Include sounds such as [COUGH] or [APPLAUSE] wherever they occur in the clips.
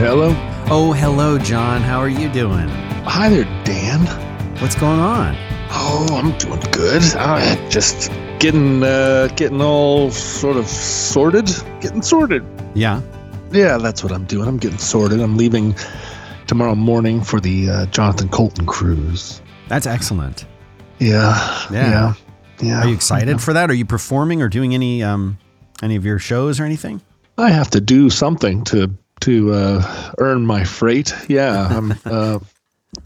Hello. Oh, hello, John. How are you doing? Hi there, Dan. What's going on? Oh, I'm doing good. Uh, just getting uh, getting all sort of sorted. Getting sorted. Yeah. Yeah, that's what I'm doing. I'm getting sorted. I'm leaving tomorrow morning for the uh, Jonathan Coulton cruise. That's excellent. Yeah. Yeah. Yeah. yeah. Are you excited for that? Are you performing or doing any um any of your shows or anything? I have to do something to to uh, earn my freight. Yeah, I'm [LAUGHS] uh,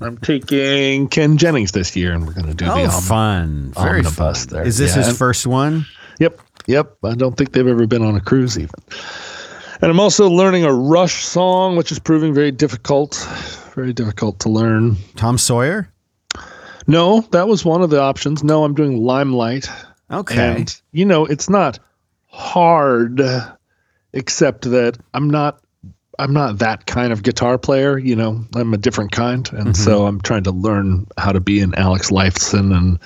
I'm taking Ken Jennings this year, and we're going to do the Oh, om- fun. Very omnibus fun. there. Is this Yeah, his first one? Yep, yep. I don't think they've ever been on a cruise even. And I'm also learning a Rush song, which is proving very difficult, very difficult to learn. Tom Sawyer? No, that was one of the options. No, I'm doing Limelight. Okay. And you know, it's not hard except that I'm not I'm not that kind of guitar player, you know. I'm a different kind. And so I'm trying to learn how to be an Alex Lifeson and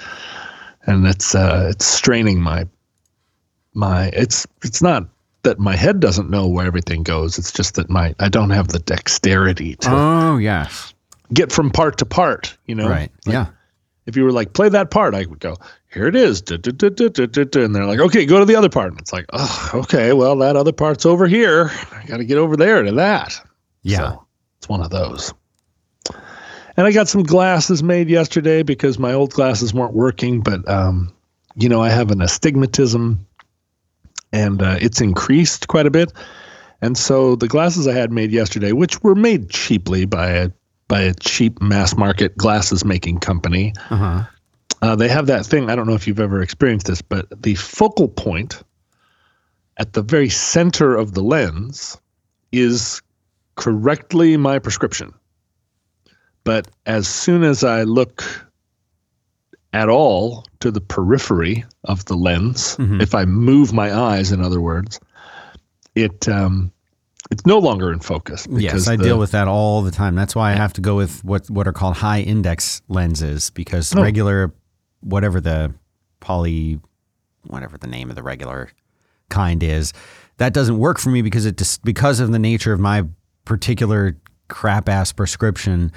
and it's uh it's straining my my it's it's not that my head doesn't know where everything goes. It's just that my I don't have the dexterity to oh, yes. get from part to part, you know. Right. Like, yeah. if you were like play that part i would go here it is duh, duh, duh," and they're like okay go to the other part. And it's like oh okay well that other part's over here. I gotta get over there to that. Yeah. So, it's one of those. And i got some glasses made yesterday because my old glasses weren't working but um you know i have an astigmatism and uh, it's increased quite a bit. And so the glasses i had made yesterday which were made cheaply by a by a cheap mass market glasses making company Uh-huh. Uh, they have that thing. I don't know if you've ever experienced this, but the focal point at the very center of the lens is correctly my prescription. But as soon as I look at all to the periphery of the lens, Mhm. if I move my eyes, in other words, it um, it's no longer in focus. Yes, I the- deal with that all the time. That's why I have to go with what what are called high index lenses because Oh. regular whatever the poly whatever the name of the regular kind is, that doesn't work for me because it just because of the nature of my particular crap ass prescription.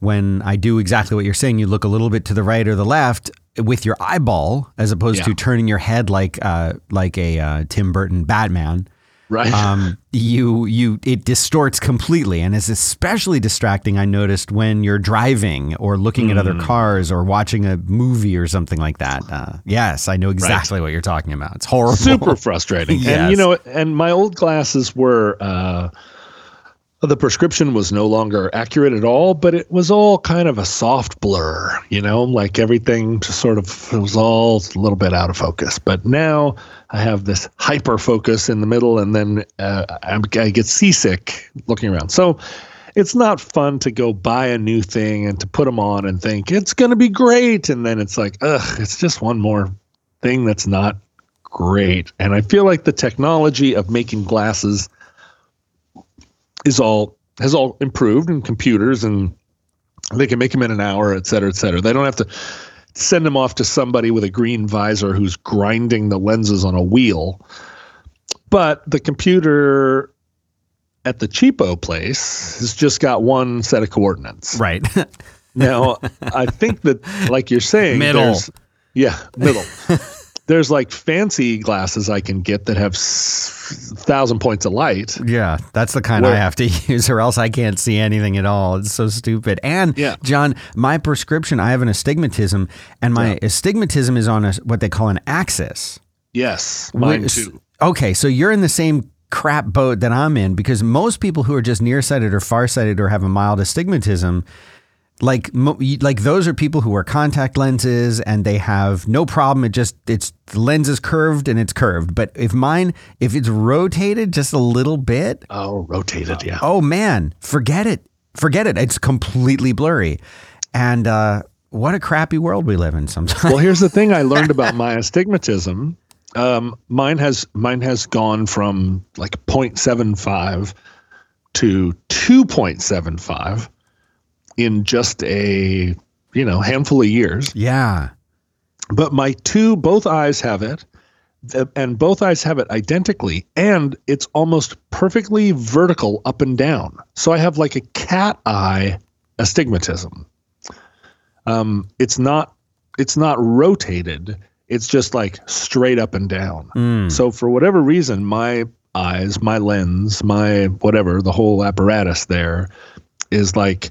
When I do exactly what you're saying, you look a little bit to the right or the left with your eyeball, as opposed Yeah. to turning your head like uh, like a uh, Tim Burton Batman right. [LAUGHS] um, you you it distorts completely and is especially distracting i noticed when you're driving or looking at Mm. other cars or watching a movie or something like that uh, yes i know exactly what you're talking about it's horrible super frustrating. And you [LAUGHS] know, and my old glasses were uh the prescription was no longer accurate at all, but it was all kind of a soft blur, you know, like everything just sort of was all a little bit out of focus. But now I have this hyper focus in the middle, and then uh, I get seasick looking around. So it's not fun to go buy a new thing and to put them on and think it's going to be great, and then it's like, ugh, it's just one more thing that's not great. And I feel like the technology of making glasses is all has all improved in computers and they can make them in an hour, et cetera, et cetera. They don't have to send them off to somebody with a green visor who's grinding the lenses on a wheel. But the computer at the cheapo place has just got one set of coordinates. right Now, I think that, like you're saying, [LAUGHS] Middle. Yeah, middle. [LAUGHS] there's like fancy glasses I can get that have s- thousand points of light. yeah that's the kind i have to [LAUGHS] use or else i can't see anything at all it's so stupid and Yeah. john my prescription i have an astigmatism and my astigmatism is on a what they call an axis Yes, mine Wait, too. Okay, so you're in the same crap boat that I'm in because most people who are just nearsighted or farsighted or have a mild astigmatism, like like those are people who wear contact lenses and they have no problem. It just it's the lens is curved and it's curved. But if mine, if it's rotated just a little bit, Oh, rotated. Yeah. oh man, forget it, forget it. It's completely blurry, and uh, what a crappy world we live in sometimes. well, here's the thing I learned [LAUGHS] about my astigmatism. Um, mine has mine has gone from like 0.75 to 2.75 in just a you know handful of years. yeah, But my two both eyes have it. and both eyes have it identically, and it's almost perfectly vertical up and down. So I have like a cat eye astigmatism. Um, it's not it's not rotated. It's just like straight up and down. Mm. So for whatever reason, my eyes, my lens, my whatever, the whole apparatus there is like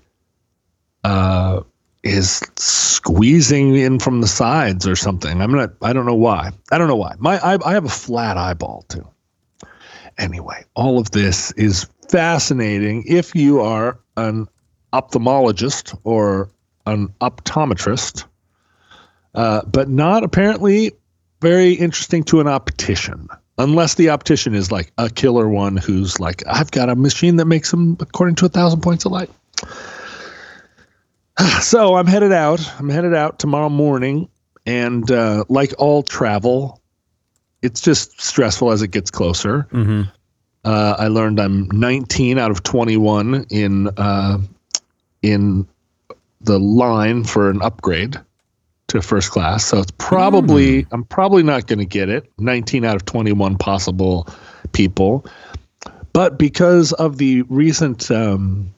uh is squeezing in from the sides or something. I'm not I don't know why. I don't know why. My I, I have a flat eyeball too. Anyway, all of this is fascinating if you are an ophthalmologist or an optometrist, uh, but not apparently very interesting to an optician. Unless the optician is like a killer one who's like, I've got a machine that makes them according to a thousand points of light. [SIGHS] So I'm headed out. I'm headed out tomorrow morning. And uh, like all travel, it's just stressful as it gets closer. hmm Uh, I learned I'm 19 out of 21 in uh, in the line for an upgrade to first class. So it's probably I'm probably not going to get it. 19 out of 21 possible people, but because of the recent um,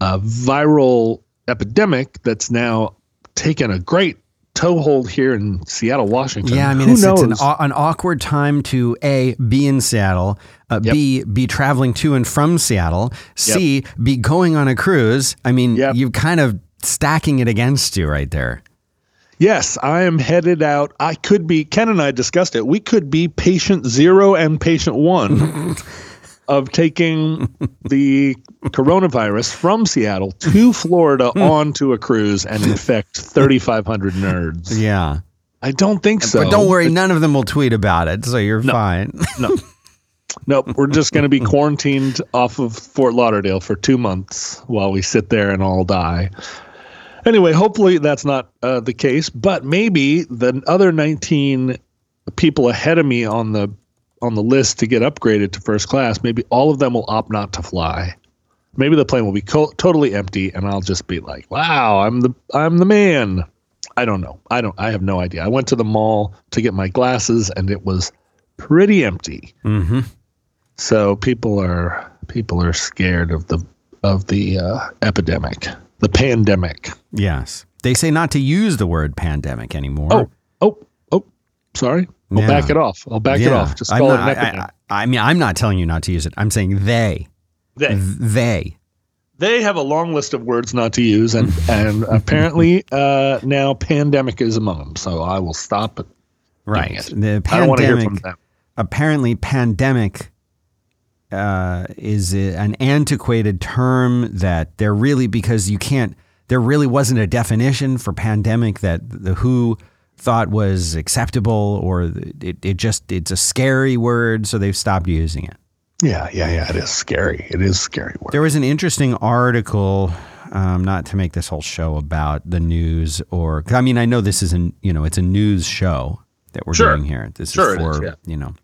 uh, viral epidemic that's now taken a great toehold here in Seattle, Washington. Yeah, I mean, who it's, knows? it's an, an awkward time to A, be in Seattle, uh, Yep. B, be traveling to and from Seattle, C, be going on a cruise. I mean, Yep. you're kind of stacking it against you right there. Yes, I am headed out. I could be, Ken and I discussed it. We could be patient zero and patient one [LAUGHS] of taking [LAUGHS] the coronavirus from Seattle to [LAUGHS] Florida onto a cruise and infect 3,500 nerds. Yeah. I don't think so. but don't worry, none of them will tweet about it, so you're fine. No. Nope. We're just going to be quarantined off of Fort Lauderdale for two months while we sit there and all die. Anyway, hopefully that's not uh, the case, but maybe the other 19 people ahead of me on the on the list to get upgraded to first class, maybe all of them will opt not to fly. Maybe the plane will be co- totally empty, and I'll just be like, "Wow, I'm the I'm the man." I don't know. I don't. I have no idea. I went to the mall to get my glasses, and it was pretty empty. Mm-hmm. So people are people are scared of the of the uh, epidemic, the pandemic. Yes. They say not to use the word pandemic anymore. Oh, oh, oh! Sorry, I'll Yeah. back it off. I'll back it off. Just call not- it an I, epidemic. I, I mean, I'm not telling you not to use it. I'm saying they. they They. they have a long list of words not to use, and [LAUGHS] and apparently uh, now pandemic is among them. So I will stop it. Right. The I don't want to hear pandemic. from them. apparently pandemic uh, is an antiquated term that there really because you can't there really wasn't a definition for pandemic that the WHO thought was acceptable or it, it just it's a scary word so they've stopped using it. Yeah, yeah, yeah. It is scary. It is scary word. There was an interesting article, um, not to make this whole show about the news or 'cause I mean I know this is an you know it's a news show that we're Sure. doing here. This Sure is for is, yeah. you know,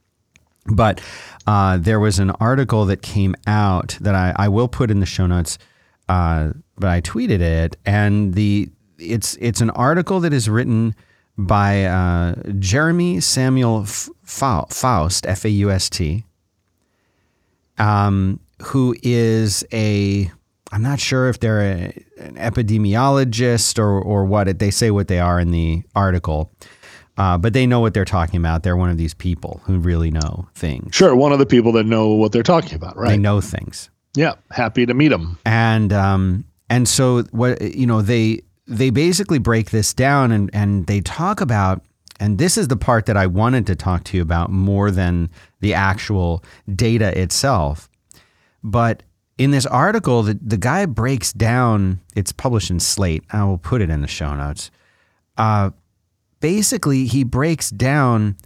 but uh, there was an article that came out that I, I will put in the show notes, uh, but I tweeted it and the it's it's an article that is written by uh, Jeremy Samuel Faust F A U S T um, who is a I'm not sure if they're a, an epidemiologist or or what they say what they are in the article, uh, but they know what they're talking about. They're one of these people who really know things. Sure, one of the people that know what they're talking about, right? They know things, Yeah, happy to meet them. and um, and so what you know they they basically break this down and and they talk about. And this is the part that I wanted to talk to you about more than the actual data itself. But in this article, the, the guy breaks down, it's published in Slate. I will put it in the show notes. Uh, basically, he breaks down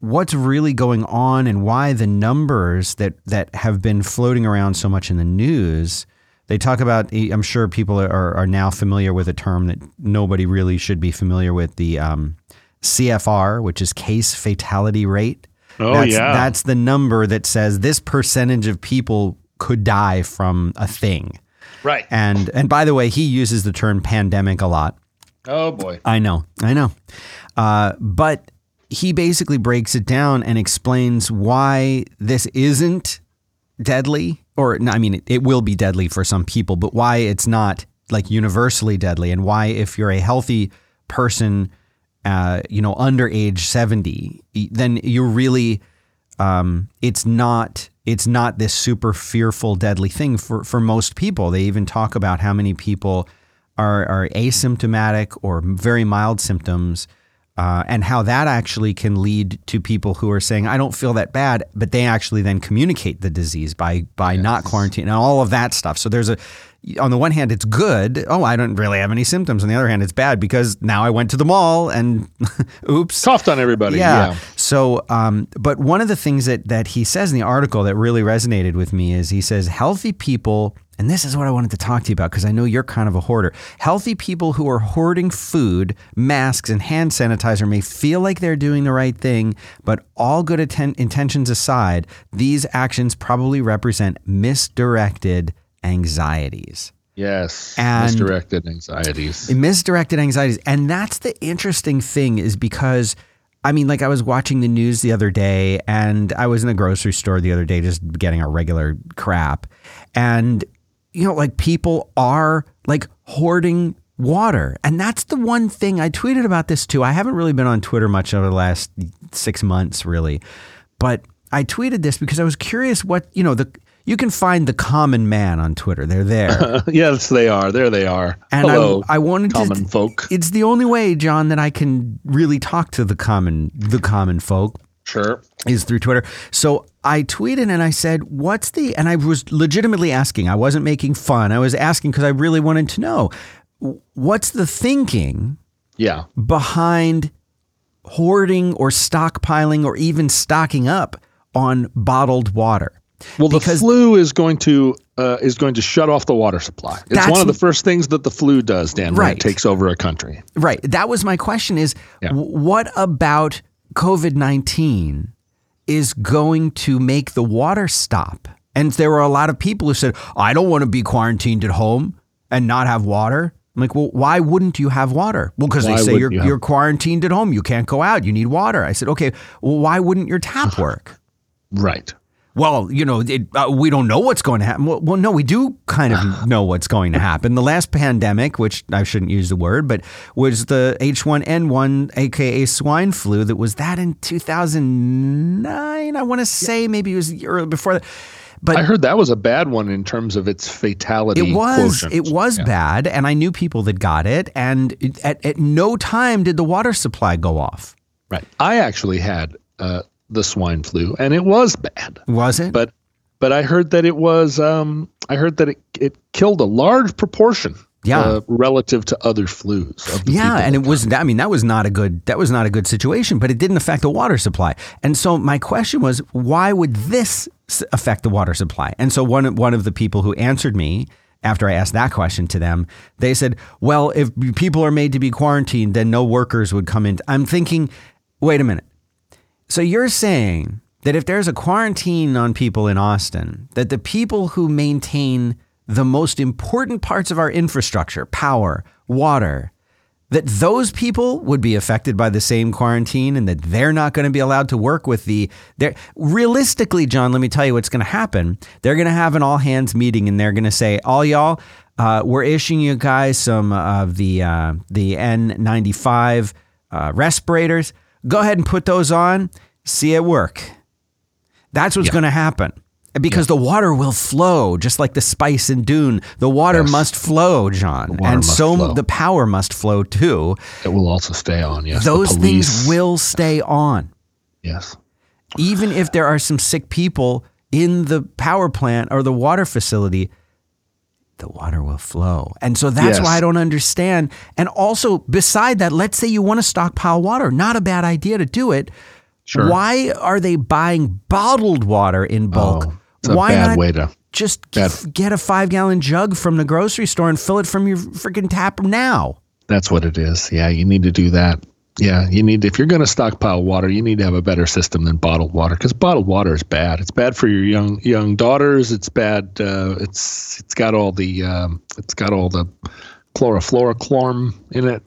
what's really going on and why the numbers that, that have been floating around so much in the news. They talk about, I'm sure people are, are now familiar with a term that nobody really should be familiar with the um, CFR, which is case fatality rate. Oh that's, yeah, That's the number that says this percentage of people could die from a thing. right. And and by the way, he uses the term pandemic a lot. Oh boy. I know, I know. Uh, but he basically breaks it down and explains why this isn't deadly, or I mean, it, it will be deadly for some people, but why it's not like universally deadly, and why if you're a healthy person, uh, you know, under age seventy, then you're really, um, it's not it's not this super fearful, deadly thing for for most people. They even talk about how many people are are asymptomatic or very mild symptoms uh, and how that actually can lead to people who are saying, "I don't feel that bad," but they actually then communicate the disease by by yes. not quarantining and all of that stuff. So there's a on the one hand, it's good. Oh, I don't really have any symptoms. On the other hand, it's bad because now I went to the mall and [LAUGHS] oops, coughed on everybody. Yeah. yeah. So, um, but one of the things that that he says in the article that really resonated with me is he says healthy people and this is what I wanted to talk to you about because I know you're kind of a hoarder. Healthy people who are hoarding food, masks, and hand sanitizer may feel like they're doing the right thing, but all good atten- intentions aside, these actions probably represent misdirected anxieties. Yes, and misdirected anxieties. [LAUGHS] Misdirected anxieties. And that's the interesting thing is because I mean, like I was watching the news the other day and I was in the grocery store the other day just getting our regular crap. And you know, like people are like hoarding water. And that's the one thing I tweeted about this too. I haven't really been on Twitter much over the last six months, really. But I tweeted this because I was curious what, you know, the you can find the common man on Twitter. They're there. [LAUGHS] yes, they are. There they are. And Hello, I, I wanted common to, folk. It's the only way, John, that I can really talk to the common the common folk. Sure. Is through Twitter. So I tweeted and I said, What's the, and I was legitimately asking, I wasn't making fun. I was asking because I really wanted to know what's the thinking yeah. behind hoarding or stockpiling or even stocking up on bottled water? Well, because the flu is going to uh, is going to shut off the water supply. It's one of the first things that the flu does, Dan. Right, it takes over a country. Right. That was my question: is yeah. what about COVID 19 is going to make the water stop. And there were a lot of people who said, I don't want to be quarantined at home and not have water. I'm like, well, why wouldn't you have water? Well, because they say you're, you are quarantined at home. You can't go out. You need water. I said, okay, well, why wouldn't your tap work? right well, you know, it, uh, we don't know what's going to happen. Well, well, no, we do kind of [SIGHS] know what's going to happen. The last pandemic, which I shouldn't use the word, but was the H1N1, aka swine flu, that was that in 2009. I want to say maybe it was early before that. But I heard that was a bad one in terms of its fatality. It was. Quotient. It was yeah. bad, and I knew people that got it. And at, at no time did the water supply go off. Right. I actually had uh, the swine flu, and it was bad. Was it? But but I heard that it was. Um, I heard that it it killed a large proportion. Yeah, uh, relative to other flus. Yeah, and it was. I mean, that was not a good. That was not a good situation. But it didn't affect the water supply. And so my question was, why would this affect the water supply? And so one one of the people who answered me after I asked that question to them, they said, "Well, if people are made to be quarantined, then no workers would come in." I'm thinking, wait a minute. So you're saying that if there's a quarantine on people in Austin, that the people who maintain the most important parts of our infrastructure, power, water, that those people would be affected by the same quarantine and that they're not going to be allowed to work with the they realistically john let me tell you what's going to happen. They're going to have an all hands meeting and they're going to say all y'all uh, we're issuing you guys some of the uh, the n95 uh, respirators Go ahead and put those on, see it work. That's what's yeah. going to happen. Because yeah. the water will flow, just like the spice in Dune. The water yes. must flow, John. And so flow. the power must flow too. It will also stay on, yes. Those things will stay on. Yes. Even if there are some sick people in the power plant or the water facility, the water will flow. And so that's yes. why I don't understand. And also, beside that, let's say you want to stockpile water, not a bad idea to do it. Sure. Why are they buying bottled water in bulk? Oh, why bad not way to just bad. get a five gallon jug from the grocery store and fill it from your freaking tap now? That's what it is. Yeah, you need to do that. Yeah, you need if you're going to stockpile water, you need to have a better system than bottled water because bottled water is bad. It's bad for your young young daughters. It's bad. Uh, it's it's got all the um, it's got all the chlorofluorochlorm in it.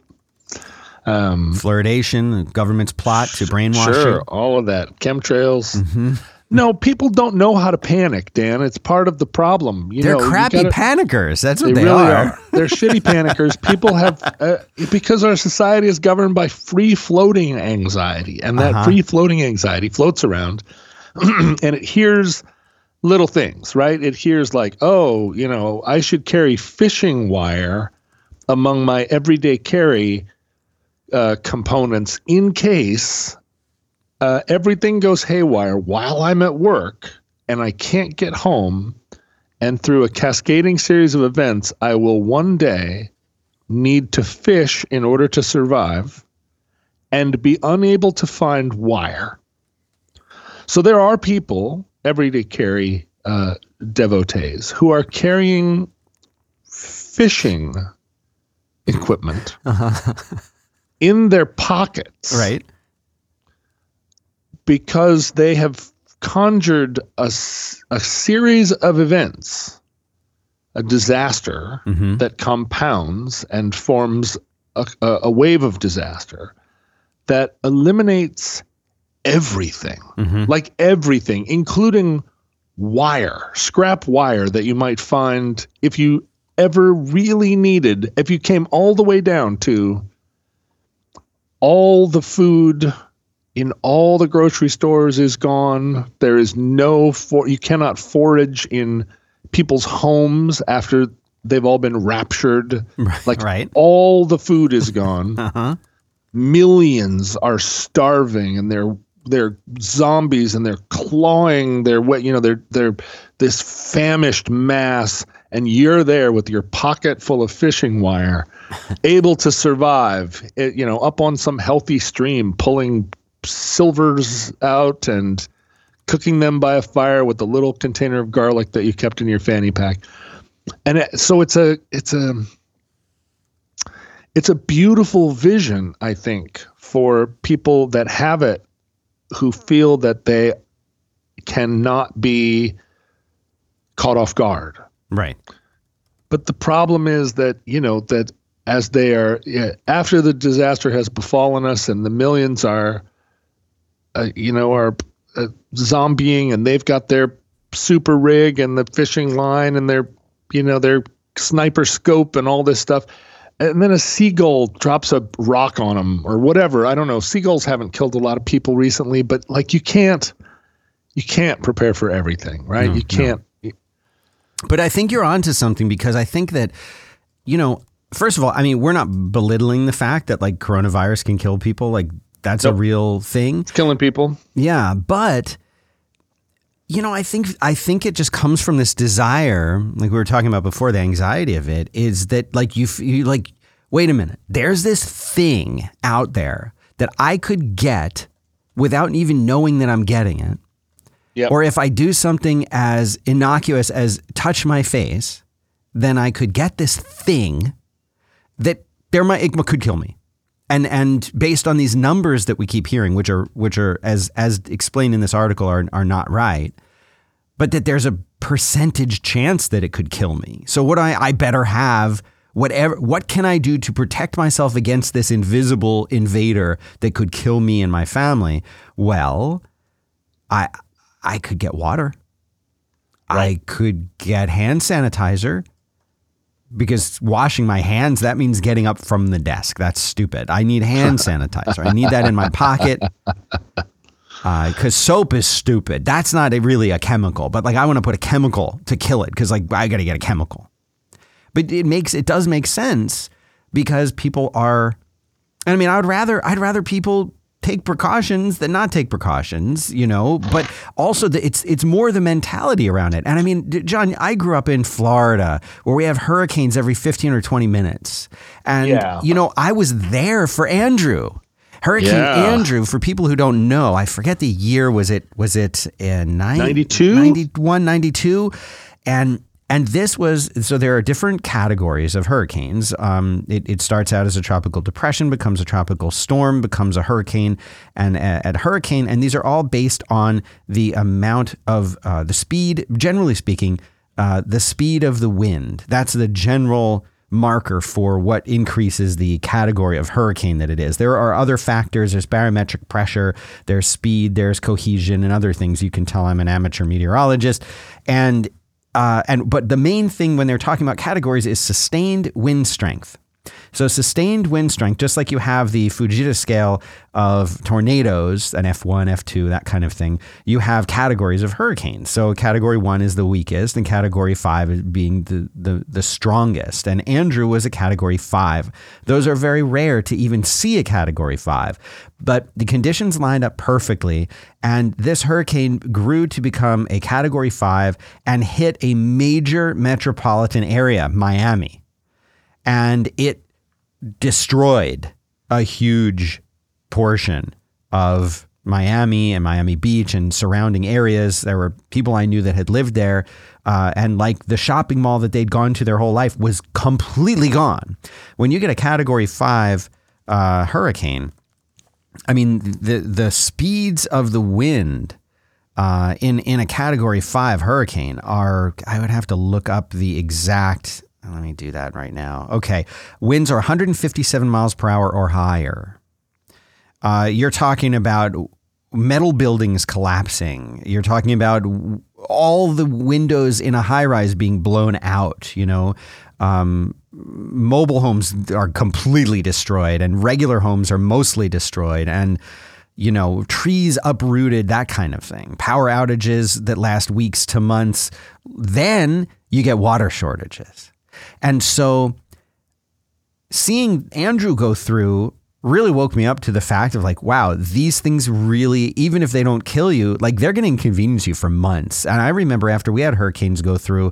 Um, Fluoridation, government's plot to brainwash sure, you. all of that. Chemtrails. Mm-hmm. No, people don't know how to panic, Dan. It's part of the problem. You They're know, crappy gotta- panickers. That's what They, they, really are. are. They're shitty [LAUGHS] panickers. People have uh, because our society is governed by free floating anxiety, and that Uh-huh. free floating anxiety floats around, [CLEARS THROAT] and it hears little things, right? It hears like, oh, you know, I should carry fishing wire among my everyday carry uh, components in case uh, everything goes haywire while I'm at work and I can't get home. And through a cascading series of events, I will one day need to fish in order to survive and be unable to find wire. So there are people, everyday carry uh, devotees, who are carrying fishing equipment [LAUGHS] in their pockets Right. Because they have conjured a, a series of events, a disaster Mhm. that compounds and forms a, a, wave of disaster that eliminates everything, Mhm. like everything, including wire, scrap wire that you might find if you ever really needed, if you came all the way down to all the food in all the grocery stores is gone. There is no for you cannot forage in people's homes after they've all been raptured. Like right. all the food is [LAUGHS] gone. Uh-huh. Millions are starving and they're they're zombies and they're clawing their way, you know, they're they're this famished mass and you're there with your pocket full of fishing wire [LAUGHS] able to survive, eh, you know, up on some healthy stream pulling silvers out and cooking them by a fire with a little container of garlic that you kept in your fanny pack. And it, so it's a it's a it's a beautiful vision, I think, for people that have it who feel that they cannot be caught off guard. Right. But the problem is that, you know, that as they are, yeah, after the disaster has befallen us and the millions are, uh, you know, are uh, zombieing and they've got their super rig and the fishing line and their, you know, their sniper scope and all this stuff. And then a seagull drops a rock on them or whatever. I don't know. Seagulls haven't killed a lot of people recently, but like you can't, you can't prepare for everything, right? No, you can't. But I think you're onto something because I think that, you know, first of all, I mean, we're not belittling the fact that like coronavirus can kill people. Like that's a real thing. It's killing people. Yeah, but you know, I think I think it just comes from this desire, like we were talking about before, the anxiety of it is that like you, you like, wait a minute, there's this thing out there that I could get without even knowing that I'm getting it. Yep. Or if I do something as innocuous as touch my face, then I could get this thing that there might it could kill me. And and based on these numbers that we keep hearing, which are which are as as explained in this article are are not right, but that there's a percentage chance that it could kill me. So what I I better have whatever what can I do to protect myself against this invisible invader that could kill me and my family? Well, I I could get water. I could get hand sanitizer because washing my hands that means getting up from the desk. That's stupid. I need hand [LAUGHS] sanitizer. I need that in my pocket. Uh, because soap is stupid. That's not a, really a chemical, but like I want to put a chemical to kill it because like I got to get a chemical. But it makes it does make sense because people are. I mean, I would rather I'd rather people take precautions than not take precautions, you know. But also, the, it's it's more the mentality around it. And I mean, John, I grew up in Florida where we have hurricanes every fifteen or twenty minutes, and Yeah. you know, I was there for Andrew. Hurricane Yeah. Andrew, for people who don't know, I forget the year. Was it was it in 92? 91, 92? And and this was so there are different categories of hurricanes. Um, it, it starts out as a tropical depression, becomes a tropical storm, becomes a hurricane, and a, a hurricane. And these are all based on the amount of uh, the speed, generally speaking, uh, the speed of the wind. That's the general marker for what increases the category of hurricane that it is. There are other factors. There's barometric pressure, there's speed, there's cohesion, and other things. You can tell I'm an amateur meteorologist, and uh, and but the main thing when they're talking about categories is sustained wind strength. So sustained wind strength, just like you have the Fujita scale of tornadoes, an F1, F2, that kind of thing, you have categories of hurricanes. So category one is the weakest, and category five is being the, the, the strongest. And Andrew was a category five. Those are very rare to even see a category five. But the conditions lined up perfectly, and this hurricane grew to become a category five and hit a major metropolitan area, Miami and it destroyed a huge portion of Miami and Miami Beach and surrounding areas. There were people I knew that had lived there, uh, and like the shopping mall that they'd gone to their whole life was completely gone. When you get a Category Five uh, hurricane, I mean the the speeds of the wind. Uh, in in a category five hurricane are I would have to look up the exact let me do that right now. Okay. Winds are 157 miles per hour or higher. Uh, you're talking about metal buildings collapsing. You're talking about all the windows in a high rise being blown out, you know. Um, mobile homes are completely destroyed, and regular homes are mostly destroyed. And you know, trees uprooted, that kind of thing. Power outages that last weeks to months. Then you get water shortages. And so seeing Andrew go through really woke me up to the fact of like, wow, these things really, even if they don't kill you, like they're going to inconvenience you for months. And I remember after we had hurricanes go through,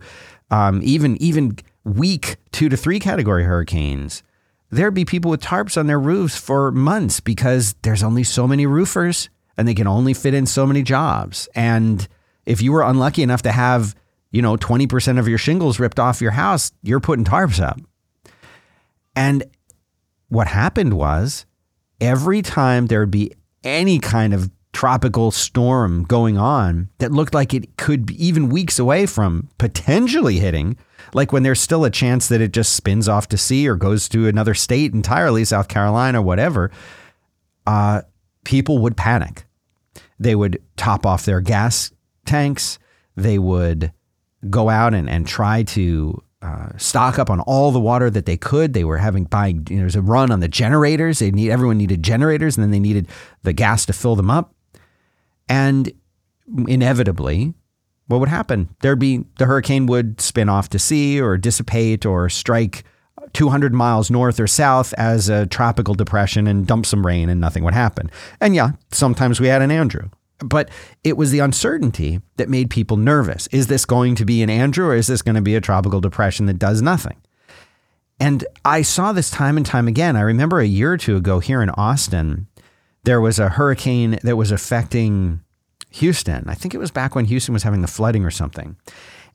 um, even even weak two to three category hurricanes, there'd be people with tarps on their roofs for months because there's only so many roofers and they can only fit in so many jobs. And if you were unlucky enough to have you know, 20% of your shingles ripped off your house, you're putting tarps up. And what happened was every time there would be any kind of tropical storm going on that looked like it could be even weeks away from potentially hitting, like when there's still a chance that it just spins off to sea or goes to another state entirely, South Carolina, whatever, uh, people would panic. They would top off their gas tanks. They would go out and, and try to uh, stock up on all the water that they could. They were having buying. You know, there's a run on the generators. They need everyone needed generators, and then they needed the gas to fill them up. And inevitably, what would happen? There'd be the hurricane would spin off to sea or dissipate or strike 200 miles north or south as a tropical depression and dump some rain, and nothing would happen. And yeah, sometimes we had an Andrew. But it was the uncertainty that made people nervous. Is this going to be an Andrew or is this going to be a tropical depression that does nothing? And I saw this time and time again. I remember a year or two ago here in Austin, there was a hurricane that was affecting Houston. I think it was back when Houston was having the flooding or something.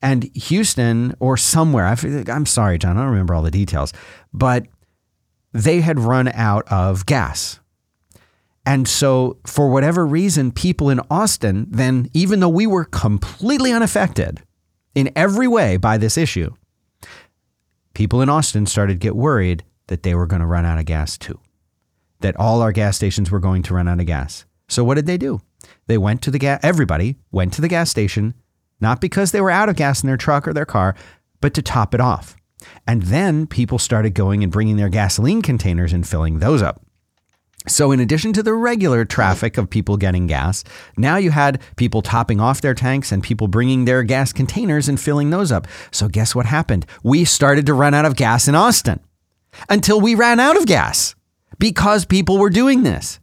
And Houston or somewhere, I'm sorry, John, I don't remember all the details, but they had run out of gas and so, for whatever reason, people in Austin, then, even though we were completely unaffected in every way by this issue, people in Austin started to get worried that they were going to run out of gas too, that all our gas stations were going to run out of gas. So, what did they do? They went to the gas, everybody went to the gas station, not because they were out of gas in their truck or their car, but to top it off. And then people started going and bringing their gasoline containers and filling those up. So, in addition to the regular traffic of people getting gas, now you had people topping off their tanks and people bringing their gas containers and filling those up. So, guess what happened? We started to run out of gas in Austin until we ran out of gas because people were doing this.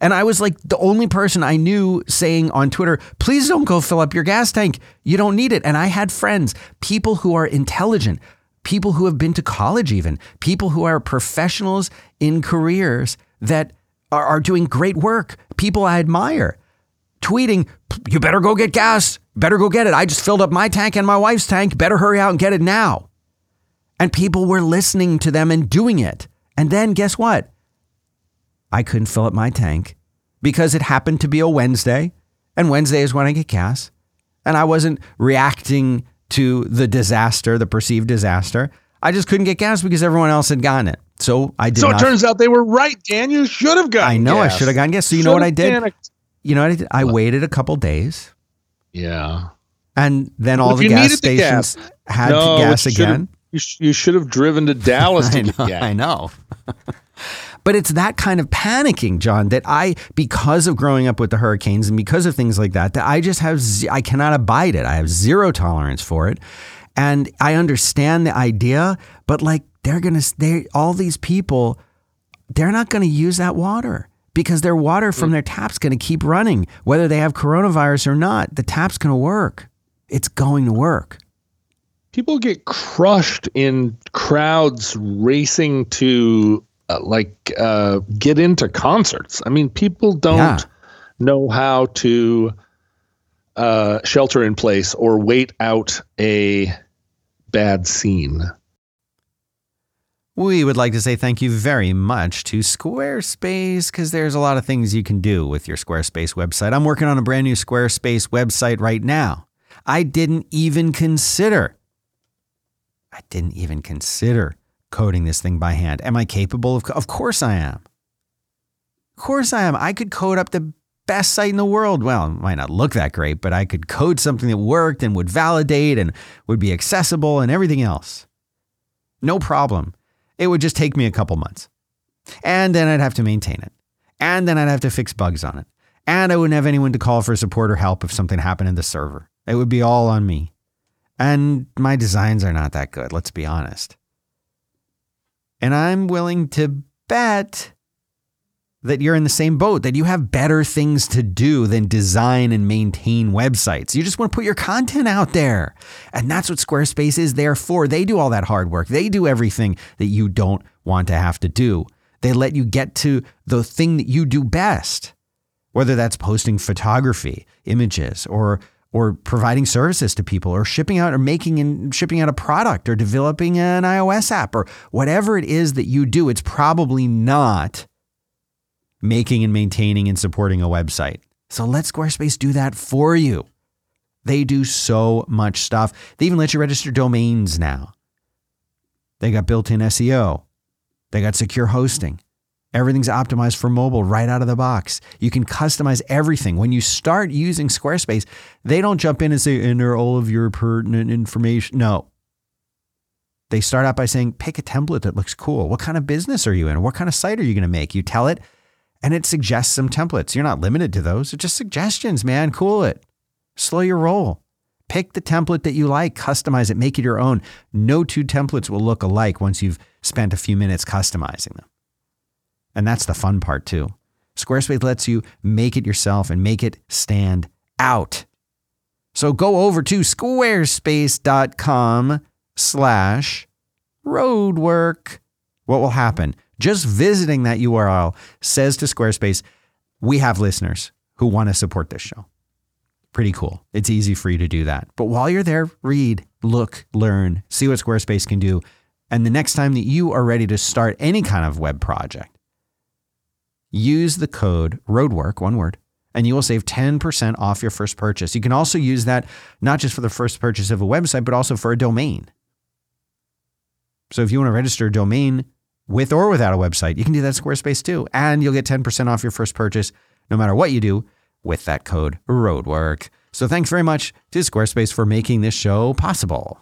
And I was like the only person I knew saying on Twitter, please don't go fill up your gas tank. You don't need it. And I had friends, people who are intelligent, people who have been to college, even people who are professionals in careers that are, are doing great work, people I admire, tweeting, You better go get gas. Better go get it. I just filled up my tank and my wife's tank. Better hurry out and get it now. And people were listening to them and doing it. And then guess what? I couldn't fill up my tank because it happened to be a Wednesday. And Wednesday is when I get gas. And I wasn't reacting to the disaster, the perceived disaster. I just couldn't get gas because everyone else had gotten it. So I did So not. it turns out they were right, Dan. You should have gotten. I know I should have gotten gas. So you know what I did? panicked. You know what I did? I waited a couple days, Yeah. and then all If the gas needed the stations gas. had No, gas again. You, sh- you should have driven to [LAUGHS] Dallas to know, gas. I know. [LAUGHS] but it's that kind of panicking, John, that I, because of growing up with the hurricanes and because of things like that, that I just have, ze- I cannot abide it. I have zero tolerance for it. And I understand the idea, but like they're going to, they all these people, they're not going to use that water because their water from their tap's going to keep running, whether they have coronavirus or not. The tap's going to work. It's going to work. People get crushed in crowds racing to uh, like uh, get into concerts. I mean, people don't Yeah. know how to uh, shelter in place or wait out a bad scene. We would like to say thank you very much to Squarespace because there's a lot of things you can do with your Squarespace website. I'm working on a brand new Squarespace website right now. I didn't even consider, I didn't even consider coding this thing by hand. Am I capable of? Of course I am. Of course I am. I could code up the best site in the world. Well, it might not look that great, but I could code something that worked and would validate and would be accessible and everything else. No problem. It would just take me a couple months. And then I'd have to maintain it. And then I'd have to fix bugs on it. And I wouldn't have anyone to call for support or help if something happened in the server. It would be all on me. And my designs are not that good, let's be honest. And I'm willing to bet that you're in the same boat, that you have better things to do than design and maintain websites. You just want to put your content out there. And that's what Squarespace is there for. They do all that hard work, they do everything that you don't want to have to do. They let you get to the thing that you do best, whether that's posting photography, images, or or providing services to people or shipping out or making and shipping out a product or developing an iOS app or whatever it is that you do, it's probably not making and maintaining and supporting a website. So let Squarespace do that for you. They do so much stuff. They even let you register domains now. They got built in SEO, they got secure hosting. Everything's optimized for mobile right out of the box. You can customize everything. When you start using Squarespace, they don't jump in and say, enter all of your pertinent information. No. They start out by saying, pick a template that looks cool. What kind of business are you in? What kind of site are you going to make? You tell it, and it suggests some templates. You're not limited to those. It's just suggestions, man. Cool it. Slow your roll. Pick the template that you like, customize it, make it your own. No two templates will look alike once you've spent a few minutes customizing them. And that's the fun part too. Squarespace lets you make it yourself and make it stand out. So go over to squarespace.com slash roadwork. What will happen? Just visiting that URL says to Squarespace, we have listeners who want to support this show. Pretty cool. It's easy for you to do that. But while you're there, read, look, learn, see what Squarespace can do. And the next time that you are ready to start any kind of web project, use the code ROADWORK, one word, and you will save 10% off your first purchase. You can also use that not just for the first purchase of a website, but also for a domain. So if you want to register a domain with or without a website, you can do that at Squarespace too. And you'll get 10% off your first purchase no matter what you do with that code ROADWORK. So thanks very much to Squarespace for making this show possible.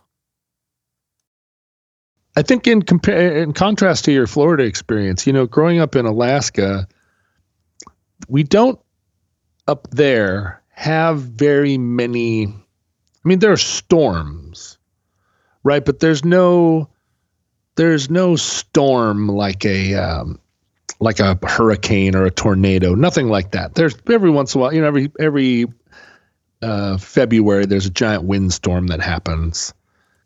I think in compare in contrast to your Florida experience, you know, growing up in Alaska, we don't up there have very many I mean there are storms, right? But there's no there's no storm like a um, like a hurricane or a tornado, nothing like that. There's every once in a while, you know, every every uh, February there's a giant windstorm that happens,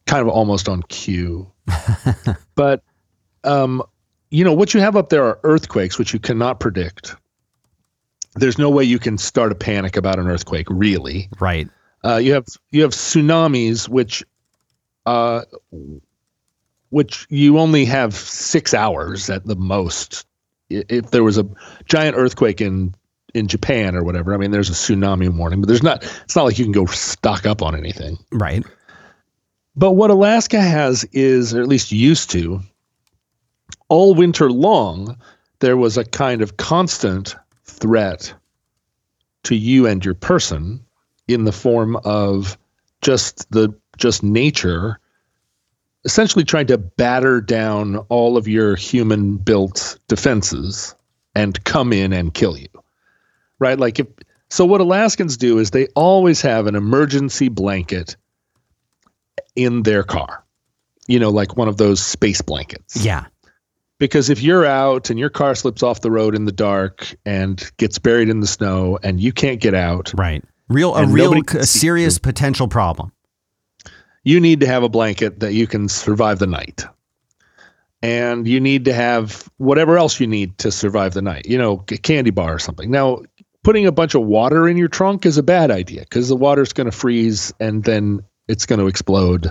kind of almost on cue [LAUGHS] but um, you know what you have up there are earthquakes, which you cannot predict. There's no way you can start a panic about an earthquake, really. Right. Uh, you have you have tsunamis, which uh, which you only have six hours at the most. If there was a giant earthquake in in Japan or whatever, I mean, there's a tsunami warning, but there's not. It's not like you can go stock up on anything Right. But what Alaska has is, or at least used to, all winter long, there was a kind of constant threat to you and your person in the form of just the just nature essentially trying to batter down all of your human built defenses and come in and kill you right like if so what alaskans do is they always have an emergency blanket in their car you know like one of those space blankets Yeah. because if you're out and your car slips off the road in the dark and gets buried in the snow and you can't get out Right. Real a real nobody c- can a serious potential problem. You need to have a blanket that you can survive the night. And you need to have whatever else you need to survive the night, you know, a candy bar or something. Now, putting a bunch of water in your trunk is a bad idea because the water's going to freeze and then it's going to explode.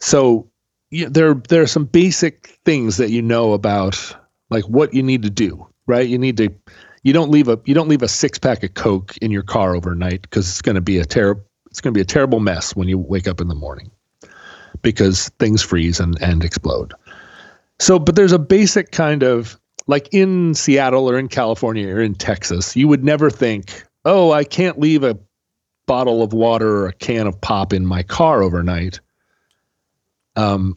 So, you, there there are some basic things that you know about like what you need to do, right? You need to you don't leave a you don't leave a six pack of Coke in your car overnight because it's going to be a terrible it's going to be a terrible mess when you wake up in the morning because things freeze and and explode. So, but there's a basic kind of like in Seattle or in California or in Texas, you would never think, oh, I can't leave a bottle of water or a can of pop in my car overnight, um,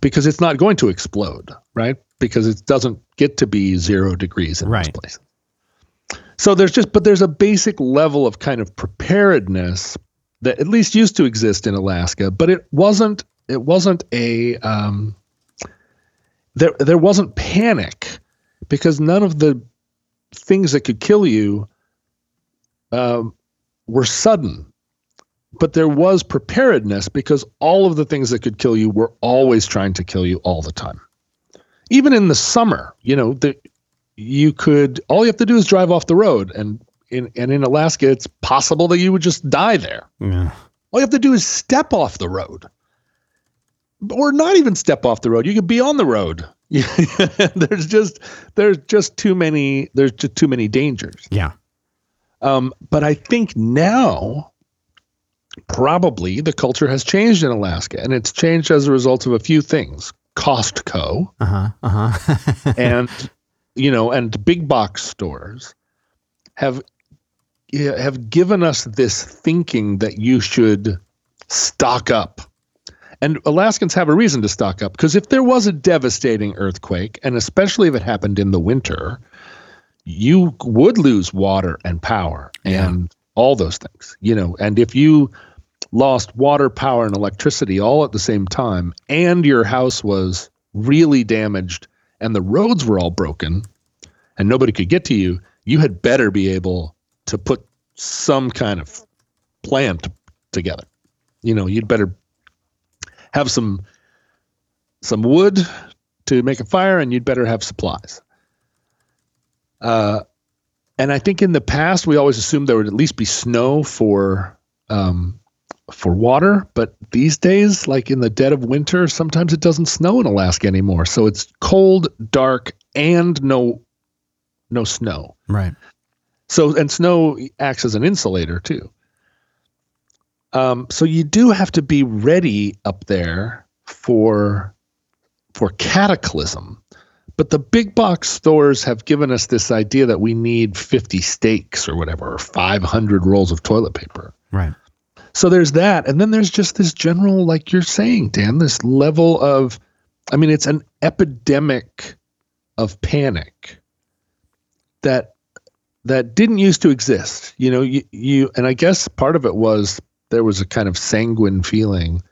because it's not going to explode, right? Because it doesn't get to be zero degrees in Right. most places. So there's just, but there's a basic level of kind of preparedness that at least used to exist in Alaska, but it wasn't. It wasn't a. Um, there, there wasn't panic because none of the things that could kill you um, were sudden. But there was preparedness because all of the things that could kill you were always trying to kill you all the time. Even in the summer, you know, the, you could all you have to do is drive off the road and in and in Alaska it's possible that you would just die there. Yeah. All you have to do is step off the road. Or not even step off the road. You could be on the road. [LAUGHS] there's just there's just too many there's just too many dangers. Yeah. Um, but I think now probably the culture has changed in Alaska and it's changed as a result of a few things. Costco Uh-huh. Uh-huh. [LAUGHS] and you know and big box stores have have given us this thinking that you should stock up. And alaskans have a reason to stock up because if there was a devastating earthquake and especially if it happened in the winter you would lose water and power and all those things you know. And if you lost water power and electricity all at the same time and your house was really damaged and the roads were all broken and nobody could get to you, you had better be able to put some kind of plan together. You know, you'd better have some some wood to make a fire, and you'd better have supplies. Uh, and I think in the past we always assumed there would at least be snow for um, for water, but these days, like in the dead of winter, sometimes it doesn't snow in Alaska anymore. So it's cold, dark, and no no snow. right. So and snow acts as an insulator too. Um, so you do have to be ready up there for for cataclysm. But the big box stores have given us this idea that we need 50 steaks or whatever, or 500 rolls of toilet paper. Right. So there's that. And then there's just this general, like you're saying, Dan, this level of, I mean, it's an epidemic of panic that that didn't used to exist. You know, you, you and I guess part of it was there was a kind of sanguine feeling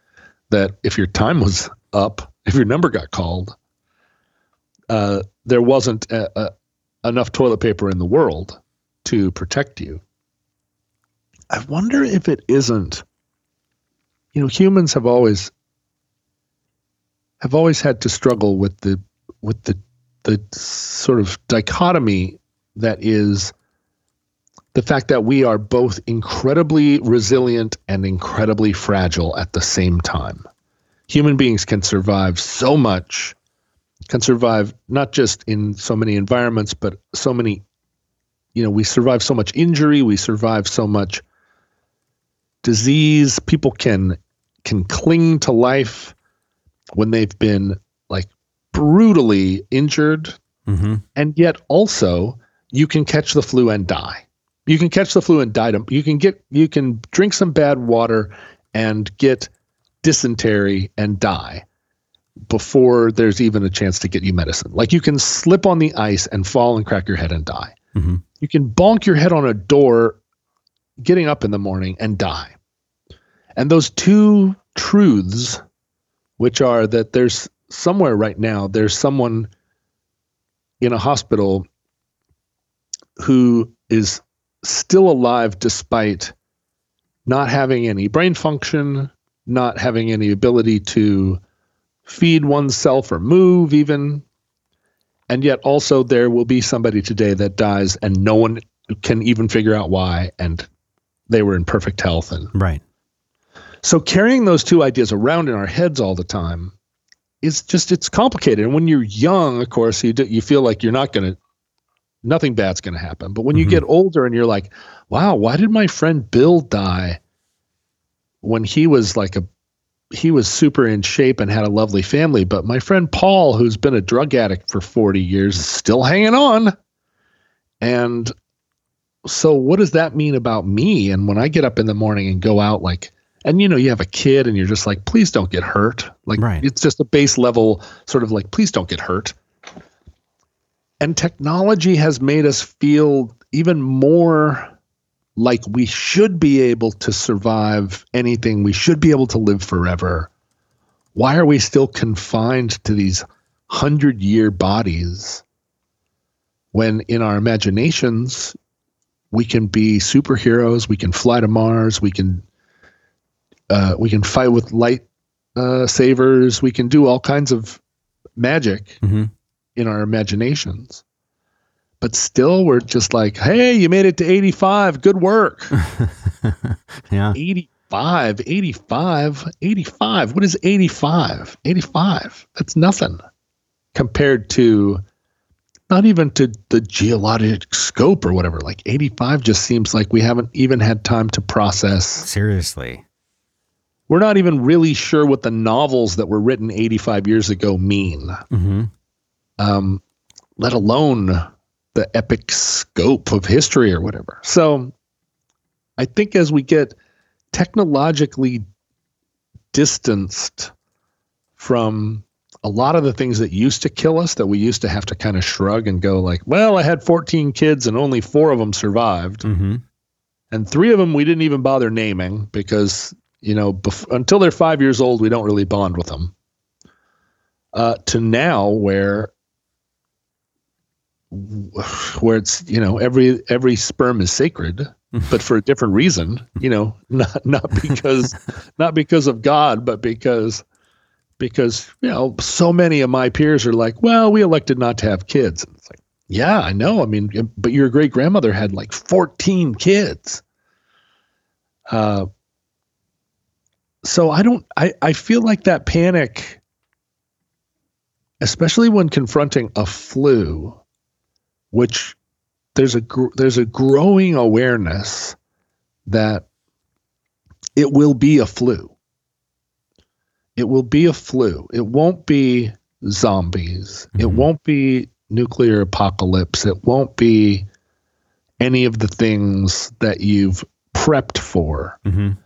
that if your time was up, if your number got called, uh, there wasn't a, a, enough toilet paper in the world to protect you. I wonder if it isn't. You know, humans have always have always had to struggle with the with the the sort of dichotomy that is the fact that we are both incredibly resilient and incredibly fragile at the same time. Human beings can survive so much, can survive not just in so many environments, but so many, you know, we survive so much injury, we survive so much disease. People can can cling to life when they've been like brutally injured Mm-hmm. and yet also you can catch the flu and die. You can catch the flu and die. You can get you can drink some bad water and get dysentery and die before there's even a chance to get you medicine. Like you can slip on the ice and fall and crack your head and die. Mhm. You can bonk your head on a door getting up in the morning and die. And those two truths, which are that there's somewhere right now, there's someone in a hospital who is still alive despite not having any brain function, not having any ability to feed oneself or move, even. And yet, also, there will be somebody today that dies and no one can even figure out why. And they were in perfect health. And Right. so, carrying those two ideas around in our heads all the time is just, it's complicated. And when you're young, of course, you, do, you feel like you're not going to, nothing bad's going to happen. But when you Mhm. get older and you're like, wow, why did my friend Bill die when he was like a he was super in shape and had a lovely family, but my friend Paul, who's been a drug addict for 40 years, is still hanging on. And so what does that mean about me? And when I get up in the morning and go out like and you know, you have a kid and you're just like, please don't get hurt. Like Right. it's just a base level sort of like, please don't get hurt. And technology has made us feel even more like we should be able to survive anything. We should be able to live forever. Why are we still confined to these hundred year bodies when in our imaginations we can be superheroes, we can fly to Mars, we can uh, we can fight with light uh, sabers, we can do all kinds of magic Mm-hmm. In our imaginations. But still, we're just like, hey, you made it to 85. Good work. [LAUGHS] yeah. 85, 85, 85. What is 85? 85. That's nothing compared to not even to the geologic scope or whatever. Like 85 just seems like we haven't even had time to process. Seriously. We're not even really sure what the novels that were written 85 years ago mean, Mm-hmm. Um, let alone the epic scope of history or whatever. So I think as we get technologically distanced from a lot of the things that used to kill us that we used to have to kind of shrug and go like well i had 14 kids and only four of them survived Mm-hmm. and three of them we didn't even bother naming because you know bef- until they're five years old we don't really bond with them uh, to now where where it's you know every every sperm is sacred [LAUGHS] but for a different reason you know [LAUGHS] not not because [LAUGHS] not because of god but because because you know so many of my peers are like well we elected not to have kids. And it's like yeah i know. I mean but your great grandmother had like 14 kids. Uh so i don't i i feel like that panic especially when confronting a flu which there's a gr- there's a growing awareness that it will be a flu. It will be a flu. It won't be zombies. It Mhm. won't be nuclear apocalypse. It won't be any of the things that you've prepped for. Mm-hmm.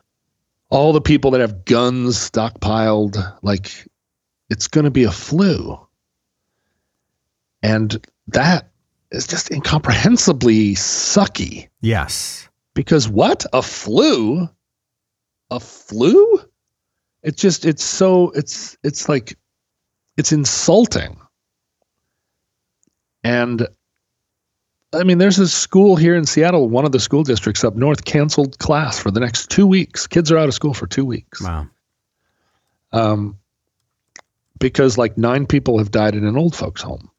All the people that have guns stockpiled, like it's going to be a flu. And that is just incomprehensibly sucky. Yes. Because what? A flu? A flu? It's just it's so it's it's like it's insulting. And I mean, there's a school here in Seattle, one of the school districts up north canceled class for the next two weeks. Kids are out of school for two weeks. Wow. Um, because like nine people have died in an old folks home.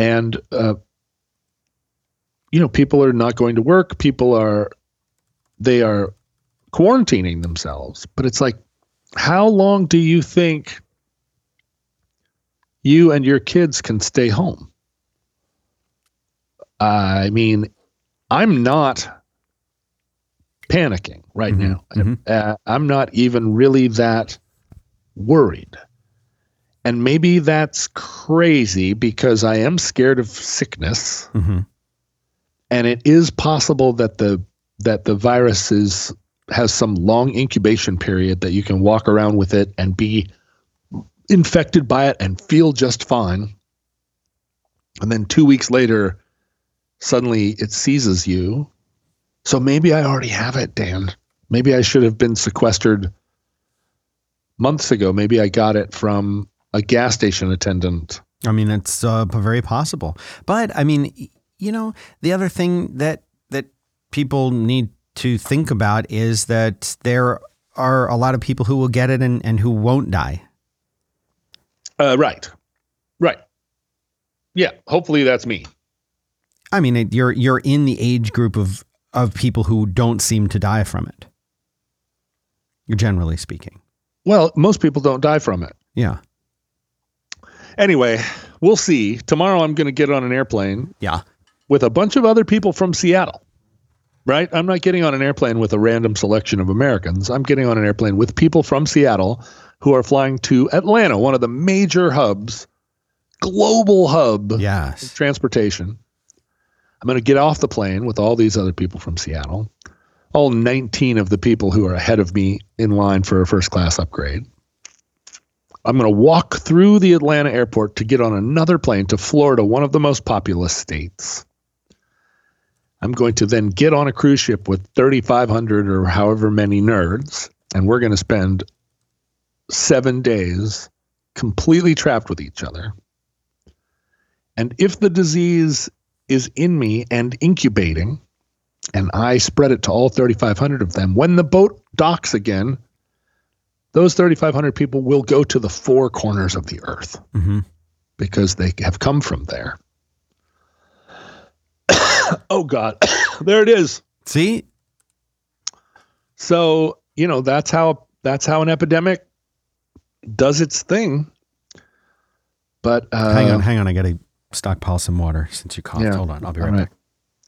And, uh, you know, people are not going to work. People are, they are quarantining themselves. But it's like, how long do you think you and your kids can stay home? I mean, I'm not panicking right Mhm, now. mhm. Uh, I'm not even really that worried. And maybe that's crazy because I am scared of sickness. Hmm and it is possible that the that the virus is has some long incubation period that you can walk around with it and be infected by it and feel just fine. And then 2 weeks later suddenly it seizes you. So maybe i already have it dan. Maybe i should have been sequestered months ago. Maybe i got it from a gas station attendant I mean, it's uh, very possible. But I mean, you know, the other thing that that people need to think about is that there are a lot of people who will get it and, and who won't die. uh, right right yeah hopefully that's me I mean, it, you're you're in the age group of of people who don't seem to die from it. Generally speaking, Well, most people don't die from it. yeah, Anyway, we'll see. Tomorrow I'm going to get on an airplane yeah, with a bunch of other people from Seattle. Right? I'm not getting on an airplane with a random selection of Americans. I'm getting on an airplane with people from Seattle who are flying to Atlanta, one of the major hubs, global hub yes, transportation. I'm going to get off the plane with all these other people from Seattle, all 19 of the people who are ahead of me in line for a first class upgrade. I'm going to walk through the Atlanta airport to get on another plane to Florida, one of the most populous states. I'm going to then get on a cruise ship with 3,500 or however many nerds, and we're going to spend seven days completely trapped with each other. And if the disease is in me and incubating, and I spread it to all 3,500 of them, when the boat docks again, those 3,500 people will go to the four corners of the earth hmm because they have come from there. [COUGHS] oh, God. [COUGHS] there it is. see, So, you know, that's how that's how an epidemic does its thing. But uh, hang on, hang on, I got to stockpile some water since you coughed. yeah, Hold on, I'll be right, right. back.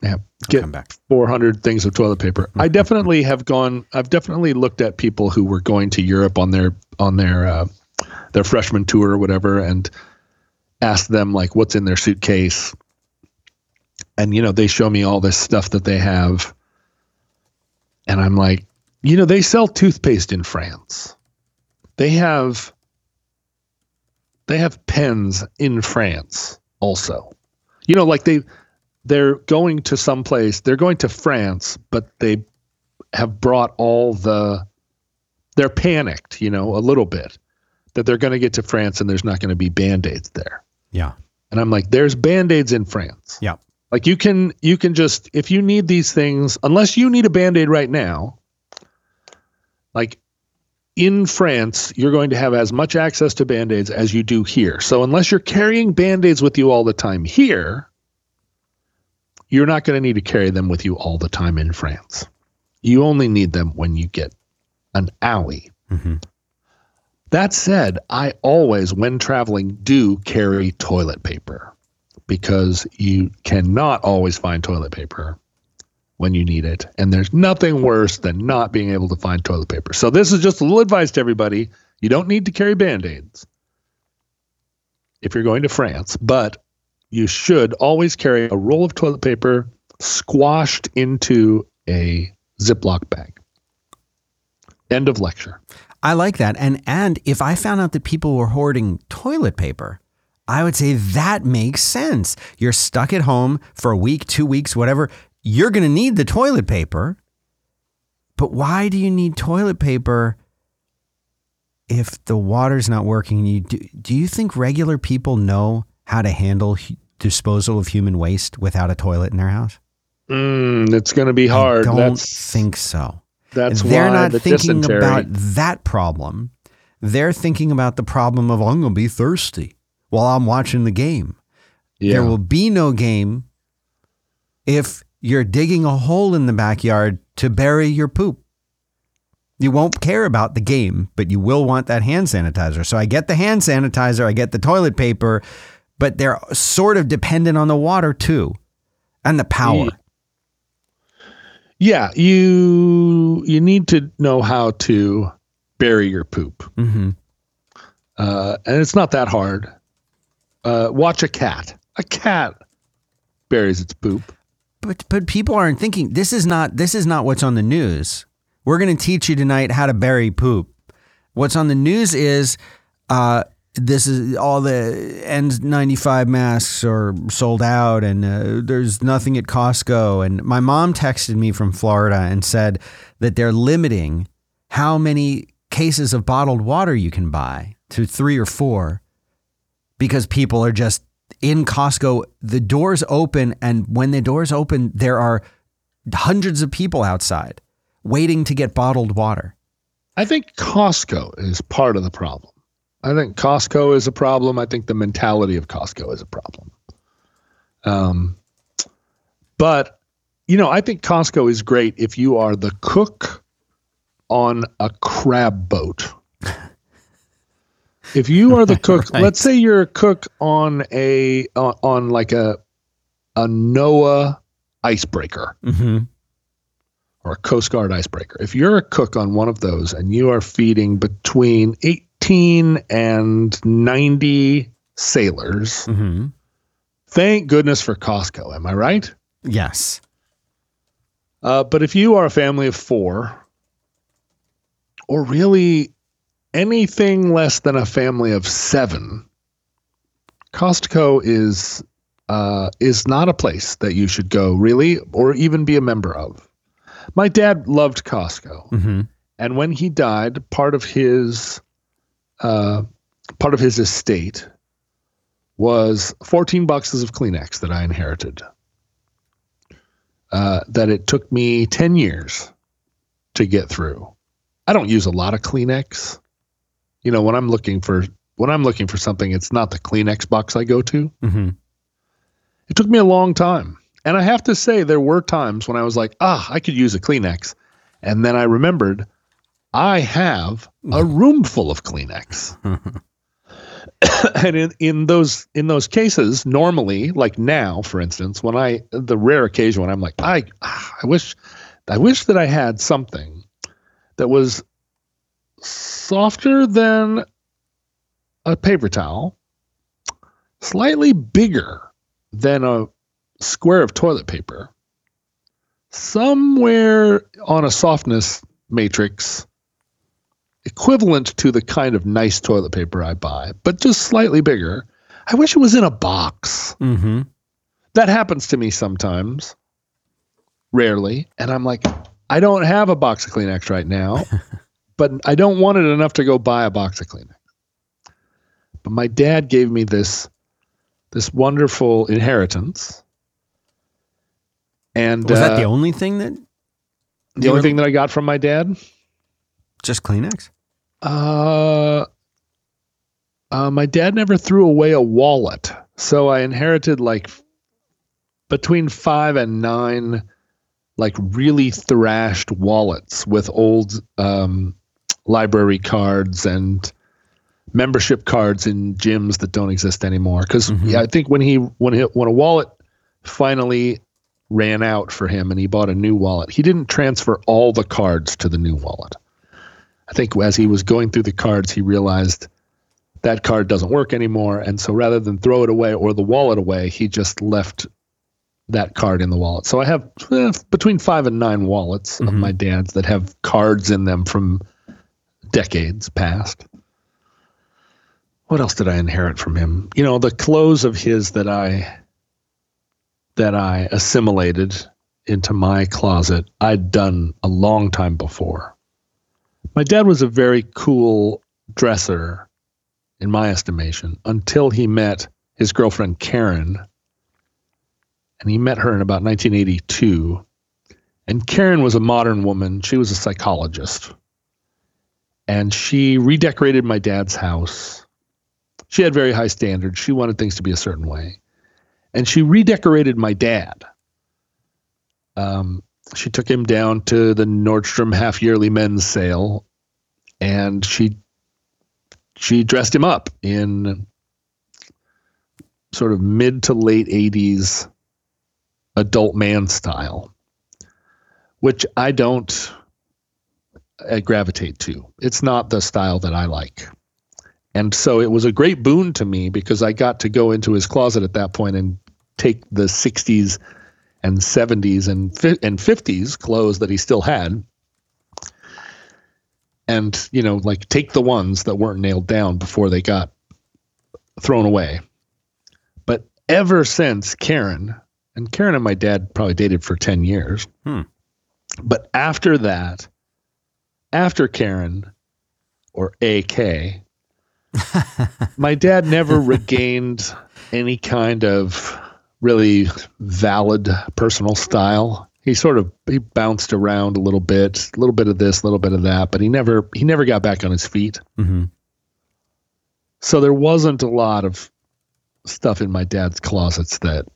Yeah. Get come back. 400 things of toilet paper. I definitely have gone I've definitely looked at people who were going to Europe on their on their uh, their freshman tour or whatever and asked them like what's in their suitcase. And you know, they show me all this stuff that they have. And I'm like, you know, they sell toothpaste in France. They have they have pens in France also. You know, like they they're going to some place they're going to france but they have brought all the they're panicked you know a little bit that they're going to get to france and there's not going to be band-aids there. Yeah, and i'm like there's band-aids in france. Yeah, like you can you can just if you need these things unless you need a band-aid right now like in France, you're going to have as much access to band-aids as you do here. So unless you're carrying band-aids with you all the time here, you're not going to need to carry them with you all the time in France. You only need them when you get an alley. hmm That said, I always, when traveling, do carry toilet paper because you cannot always find toilet paper when you need it. And there's nothing worse than not being able to find toilet paper. So, this is just a little advice to everybody. You don't need to carry band aids if you're going to France, but you should always carry a roll of toilet paper squashed into a Ziploc bag. End of lecture. I like that. And and if I found out that people were hoarding toilet paper, I would say that makes sense. You're stuck at home for a week, two weeks, whatever. You're going to need the toilet paper. But why do you need toilet paper if the water's not working? You do, do you think regular people know how to handle disposal of human waste without a toilet in their house? Mm, it's going to be hard. I don't that's think so. that's they're why not the thinking dysentery. about that problem. They're thinking about the problem of I'm going to be thirsty while I'm watching the game. yeah. There will be no game if you're digging a hole in the backyard to bury your poop. You won't care about the game, but you will want that hand sanitizer. So I get the hand sanitizer, I get the toilet paper, but they're sort of dependent on the water too and the power. Yeah, you you need to know how to bury your poop, Mm-hmm. uh, and it's not that hard. Uh, watch a cat. A cat buries its poop. But but people aren't thinking this is not this is not what's on the news. We're going to teach you tonight how to bury poop. What's on the news is uh, this is all the N95 masks are sold out and uh, there's nothing at Costco. And my mom texted me from Florida and said that they're limiting how many cases of bottled water you can buy to three or four because people are just in Costco. The doors open, and when the doors open, there are hundreds of people outside waiting to get bottled water. I think Costco is part of the problem. I think Costco is a problem. I think the mentality of Costco is a problem. Um, but you know, I think Costco is great if you are the cook on a crab boat. [LAUGHS] if you are the cook, Right. let's say you're a cook on a on, on like a a NOAA icebreaker Mm-hmm. Or a Coast Guard icebreaker. If you're a cook on one of those and you are feeding between 18 and 90 sailors, Mm-hmm. thank goodness for Costco. Am I right? Yes. Uh, but if you are a family of four, or really anything less than a family of seven, Costco is uh, is not a place that you should go really, or even be a member of. My dad loved Costco. Mm-hmm. and when he died, part of his uh, part of his estate was 14 boxes of Kleenex that I inherited. Uh, that it took me 10 years to get through. I don't use a lot of Kleenex. You know, when I'm looking for when I'm looking for something, it's not the Kleenex box I go to. Mm-hmm. It took me a long time. And I have to say, there were times when I was like, ah, I could use a Kleenex. And then I remembered I have a [LAUGHS] room full of Kleenex. [COUGHS] and in, in those in those cases, normally, like now, for instance, when I the rare occasion when I'm like, I ah, I wish I wish that I had something that was softer than a paper towel, slightly bigger than a square of toilet paper, somewhere on a softness matrix equivalent to the kind of nice toilet paper I buy, but just slightly bigger. I wish it was in a box. Mm-hmm. That happens to me sometimes, rarely. And I'm like, I don't have a box of Kleenex right now, [LAUGHS] but I don't want it enough to go buy a box of Kleenex. But my dad gave me this this wonderful inheritance. And Was that uh, the only thing that the only were- thing that I got from my dad? just Kleenex? Uh, uh, my dad never threw away a wallet, so I inherited like between five and nine, like really thrashed wallets with old um, library cards and membership cards in gyms that don't exist anymore. Because Mhm. yeah, I think when he when he, when a wallet finally ran out for him and he bought a new wallet, he didn't transfer all the cards to the new wallet. I think as he was going through the cards, he realized that card doesn't work anymore. And so rather than throw it away or the wallet away, he just left that card in the wallet. So I have eh, between five and nine wallets of Mhm. my dad's that have cards in them from decades past. What else did I inherit from him? You know, the clothes of his that I that I assimilated into my closet, I'd done a long time before. My dad was a very cool dresser, in my estimation, until he met his girlfriend Karen. And he met her in about 1982. And Karen was a modern woman. She was a psychologist. And she redecorated my dad's house. She had very high standards. She wanted things to be a certain way. And she redecorated my dad. Um, she took him down to the Nordstrom half yearly men's sale and she she dressed him up in sort of mid to late 80s adult man style which I don't uh, gravitate to. It's not the style that I like. And so it was a great boon to me because I got to go into his closet at that point and take the 60s and 70s and fi- and 50s clothes that he still had and you know like take the ones that weren't nailed down before they got thrown away but ever since Karen and Karen and my dad probably dated for 10 years Hmm. but after that after Karen or AK [LAUGHS] my dad never regained any kind of really valid personal style. He sort of he bounced around a little bit, a little bit of this, a little bit of that, but he never he never got back on his feet. hmm So there wasn't a lot of stuff in my dad's closets that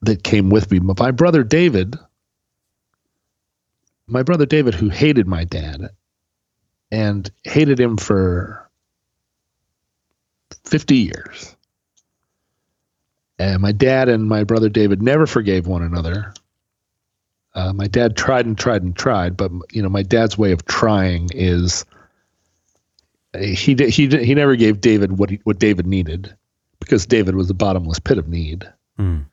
that came with me. But my brother David, my brother David, who hated my dad and hated him for 50 years. And my dad and my brother David never forgave one another. Uh, my dad tried and tried and tried, but you know, my dad's way of trying is he he he never gave David what he, what David needed because David was a bottomless pit of need. Mm.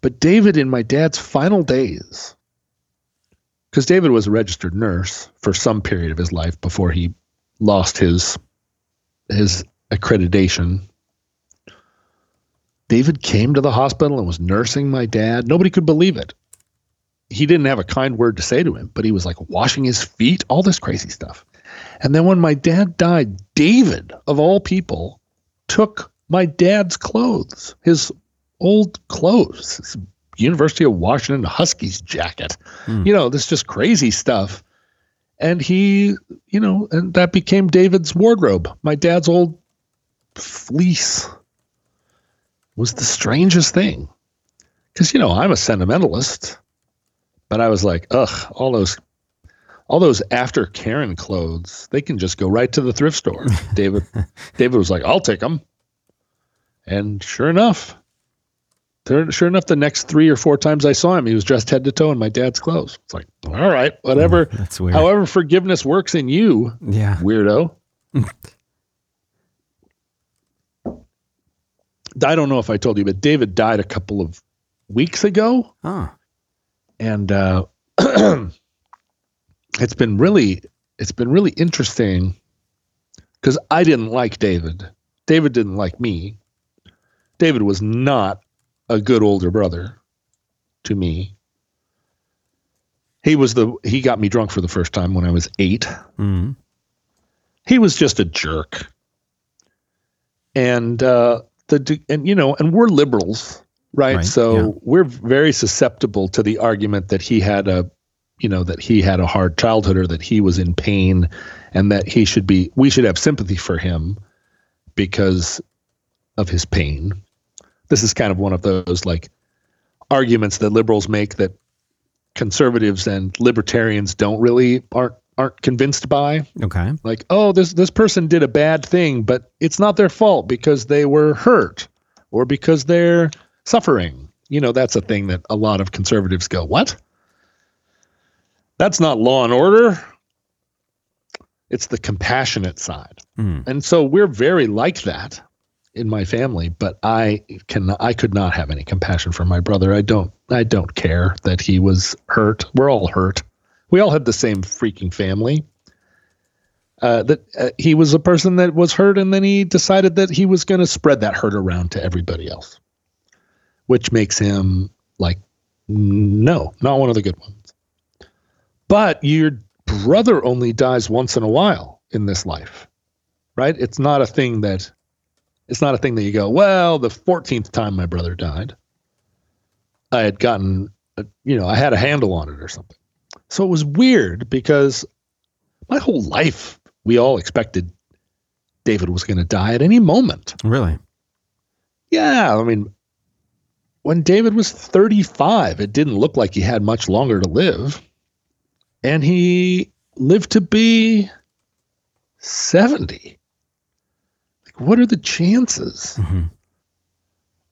But David, in my dad's final days, because David was a registered nurse for some period of his life before he lost his his accreditation. David came to the hospital and was nursing my dad. Nobody could believe it. He didn't have a kind word to say to him, but he was like washing his feet, all this crazy stuff. And then when my dad died, David, of all people, took my dad's clothes, his old clothes, his University of Washington Huskies jacket, Hmm. you know, this just crazy stuff. And he, you know, and that became David's wardrobe. My dad's old fleece was the strangest thing. Because, you know, I'm a sentimentalist, but I was like, ugh, all those all those after Karen clothes, they can just go right to the thrift store. [LAUGHS] David David was like, I'll take them. And sure enough, sure enough, the next three or four times I saw him, he was dressed head to toe in my dad's clothes. It's like, all right, whatever. [LAUGHS] That's weird. However, forgiveness works in you, yeah. weirdo. [LAUGHS] I don't know if I told you, but David died a couple of weeks ago, Oh. and uh, [CLEARS THROAT] it's been really, it's been really interesting because I didn't like David. David didn't like me. David was not a good older brother to me. He was the he got me drunk for the first time when I was eight Mm. he was just a jerk and uh the and you know and we're liberals right, Right, so yeah. we're very susceptible to the argument that he had a you know that he had a hard childhood or that he was in pain and that he should be we should have sympathy for him because of his pain this is kind of one of those like arguments that liberals make that conservatives and libertarians don't really aren't aren't convinced by Okay. like oh this this person did a bad thing but it's not their fault because they were hurt or because they're suffering. You know that's a thing that a lot of conservatives go what? That's not law and order. It's the compassionate side. Mm. and so we're very like that in my family but i can i could not have any compassion for my brother. I don't i don't care that he was hurt. We're all hurt we all had the same freaking family. Uh, that uh, he was a person that was hurt and then he decided that he was going to spread that hurt around to everybody else which makes him like no not one of the good ones. But your brother only dies once in a while in this life right? It's not a thing that it's not a thing that you go well the 14th time my brother died i had gotten a, you know i had a handle on it or something so it was weird because my whole life we all expected david was going to die at any moment Really? yeah i mean when david was 35 it didn't look like he had much longer to live and he lived to be 70 like what are the chances Mhm.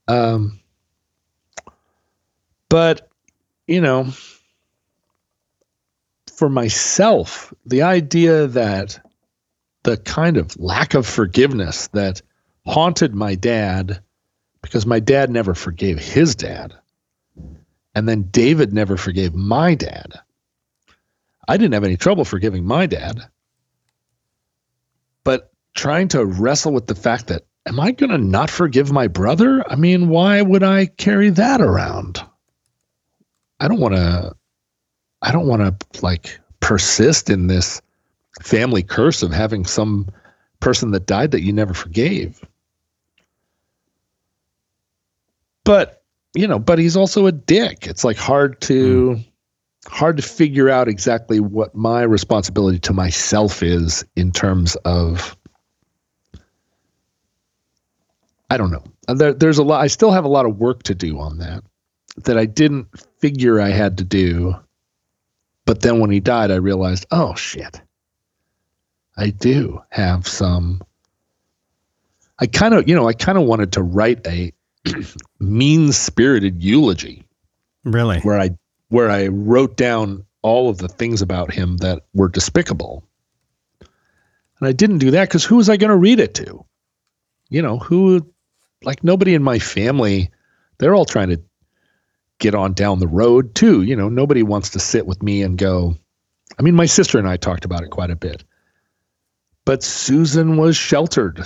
um but you know for myself, the idea that the kind of lack of forgiveness that haunted my dad because my dad never forgave his dad. And then David never forgave my dad. I didn't have any trouble forgiving my dad. But trying to wrestle with the fact that, am I going to not forgive my brother? I mean, why would I carry that around? I don't want to, I don't want to like persist in this family curse of having some person that died that you never forgave. But, you know, but he's also a dick. It's like hard to mm. hard to figure out exactly what my responsibility to myself is in terms of I don't know. There, there's a lot I still have a lot of work to do on that that I didn't figure I had to do. But then when he died, I realized, oh shit. I do have some. I kind of, you know, I kind of wanted to write a [CLEARS THROAT] mean spirited eulogy. Really? Where I where I wrote down all of the things about him that were despicable. And I didn't do that because who was I going to read it to? You know, who, like nobody in my family, they're all trying to get on down the road too. You know, nobody wants to sit with me and go, I mean, my sister and I talked about it quite a bit but Susan was sheltered.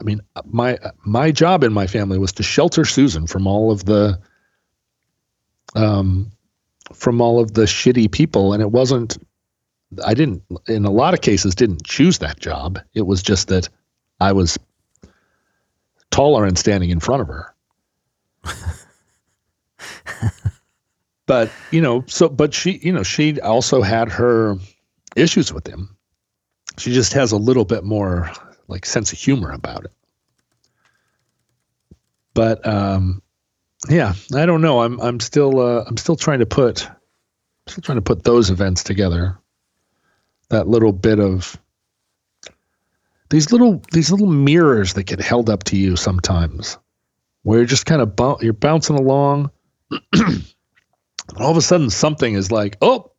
I mean, my my job in my family was to shelter Susan from all of the um from all of the shitty people and it wasn't I didn't in a lot of cases didn't choose that job. It was just that I was taller and standing in front of her. [LAUGHS] [LAUGHS] but, you know, so but she, you know, she also had her issues with him she just has a little bit more like sense of humor about it. But um, yeah, I don't know. I'm I'm still uh, I'm still trying to put still trying to put those events together. That little bit of these little these little mirrors that get held up to you sometimes, where you're just kind of bu- you're bouncing along. [CLEARS THROAT] all of a sudden, something is like, oh,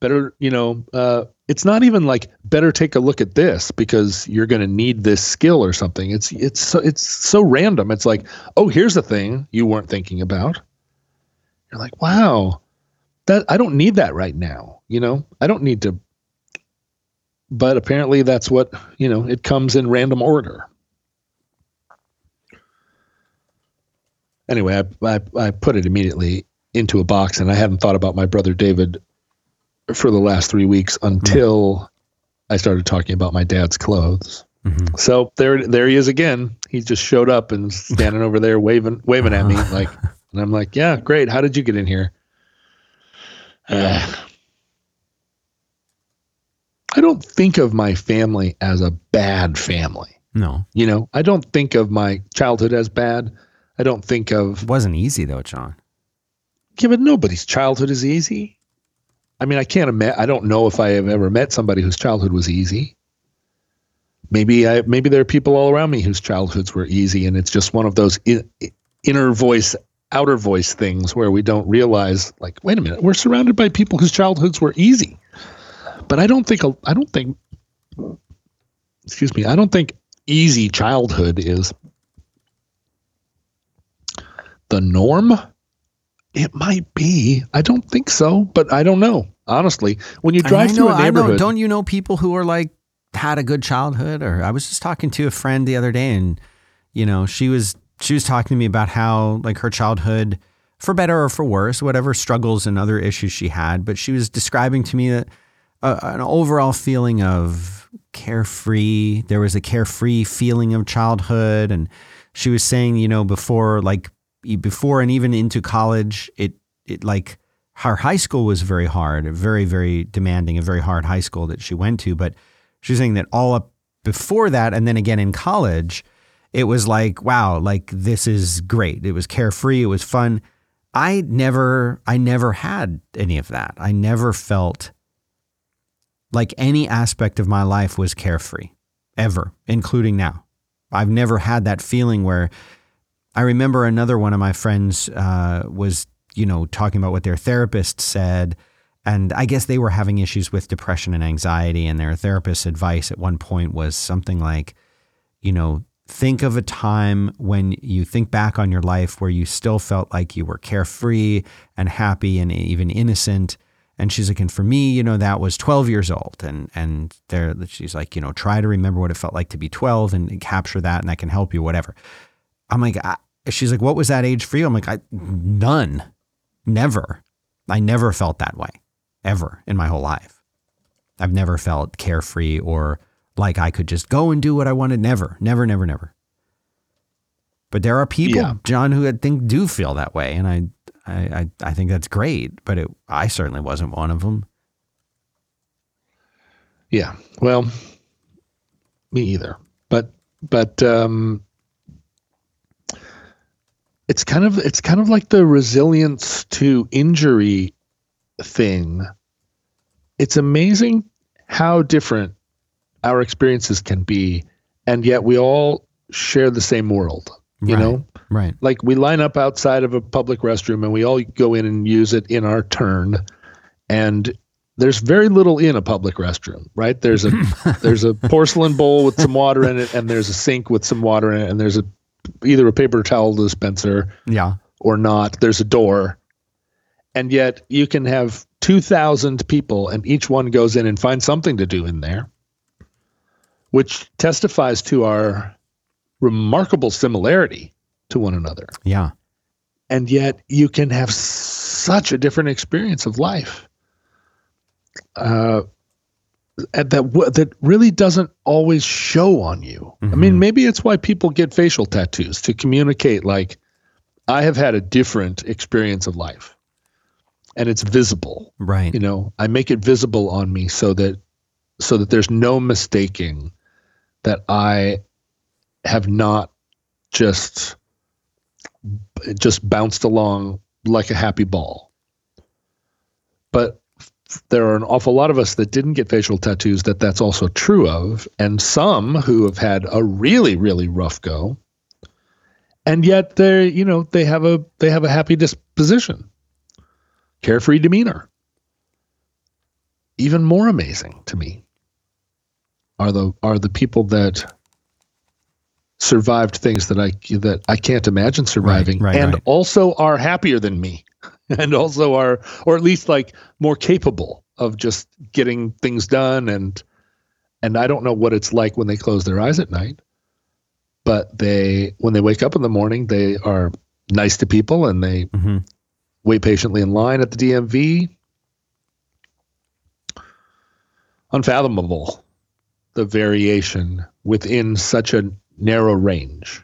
better, you know, uh, it's not even like better take a look at this because you're going to need this skill or something. It's it's so, it's so random. It's like, oh, here's a thing you weren't thinking about. You're like, wow, that I don't need that right now. You know, I don't need to. But apparently, that's what you know. It comes in random order. Anyway, I, I, I put it immediately into a box, and I hadn't thought about my brother David for the last three weeks until mm-hmm. I started talking about my dad's clothes. Mm-hmm. So there, there he is again. He just showed up and standing over there waving, waving at me [LAUGHS] like, and I'm like, yeah, great. How did you get in here? Uh, I don't think of my family as a bad family. No, you know, I don't think of my childhood as bad. I don't think of. It wasn't easy though, John. Yeah, but nobody's childhood is easy. I mean, I can't imagine. I don't know if I have ever met somebody whose childhood was easy. Maybe I maybe there are people all around me whose childhoods were easy, and it's just one of those in, inner voice, outer voice things where we don't realize, like, wait a minute, we're surrounded by people whose childhoods were easy. But I don't think I don't think. Excuse me. I don't think easy childhood is the norm. It might be. I don't think so, but I don't know. Honestly, when you drive know, through a neighborhood, know, don't you know people who are like had a good childhood? Or I was just talking to a friend the other day, and you know, she was she was talking to me about how like her childhood, for better or for worse, whatever struggles and other issues she had, but she was describing to me that uh, an overall feeling of carefree. There was a carefree feeling of childhood, and she was saying, you know, before like before and even into college, it it like her high school was very hard, very very demanding, a very hard high school that she went to. But she's saying that all up before that, and then again in college, it was like wow, like this is great. It was carefree, it was fun. I never I never had any of that. I never felt like any aspect of my life was carefree ever, including now. I've never had that feeling where I remember another one of my friends uh, was, you know, talking about what their therapist said, and I guess they were having issues with depression and anxiety. And their therapist's advice at one point was something like, you know, think of a time when you think back on your life where you still felt like you were carefree and happy and even innocent. And she's like, and for me, you know, that was 12 years old. And and there she's like, you know, try to remember what it felt like to be 12 and, capture that, and that can help you, whatever. I'm like, I, she's like, what was that age for you? I'm like, I, none, never. I never felt that way ever in my whole life. I've never felt carefree or like I could just go and do what I wanted. Never, never, never, never. But there are people, yeah. John, who I think do feel that way, and I, I, I think that's great. But it, I certainly wasn't one of them. Yeah, well, me either. But, but, um, it's kind of it's kind of like the resilience to injury thing, it's amazing how different our experiences can be, and yet we all share the same world. You right, know, right? Like we line up outside of a public restroom, and we all go in and use it in our turn, and there's very little in a public restroom, right? There's a [LAUGHS] there's a porcelain bowl with some water in it, and there's a sink with some water in it, and there's a either a paper towel dispenser, yeah, or not. There's a door, and yet you can have 2,000 people and each one goes in and finds something to do in there, which testifies to our remarkable similarity to one another. Yeah. And yet you can have such a different experience of life. Uh, that that really doesn't always show on you. Mm-hmm. I mean, mm-hmm. maybe it's why people get facial tattoos to communicate like I have had a different experience of life and it's visible. Right. You know, I make it visible on me so that so that there's no mistaking that I have not just just bounced along like a happy ball. But there are an awful lot of us that didn't get facial tattoos that that's also true of and some who have had a really really rough go and yet they're you know they have a they have a happy disposition carefree demeanor. Even more amazing to me are the are the people that survived things that I that I can't imagine surviving, right, right, and right. also are happier than me, [LAUGHS] and also are, or at least like more capable of just getting things done. And and I don't know what it's like when they close their eyes at night, but they when they wake up in the morning, they are nice to people and they mm-hmm wait patiently in line at the DMV. Unfathomable the variation within such a narrow range.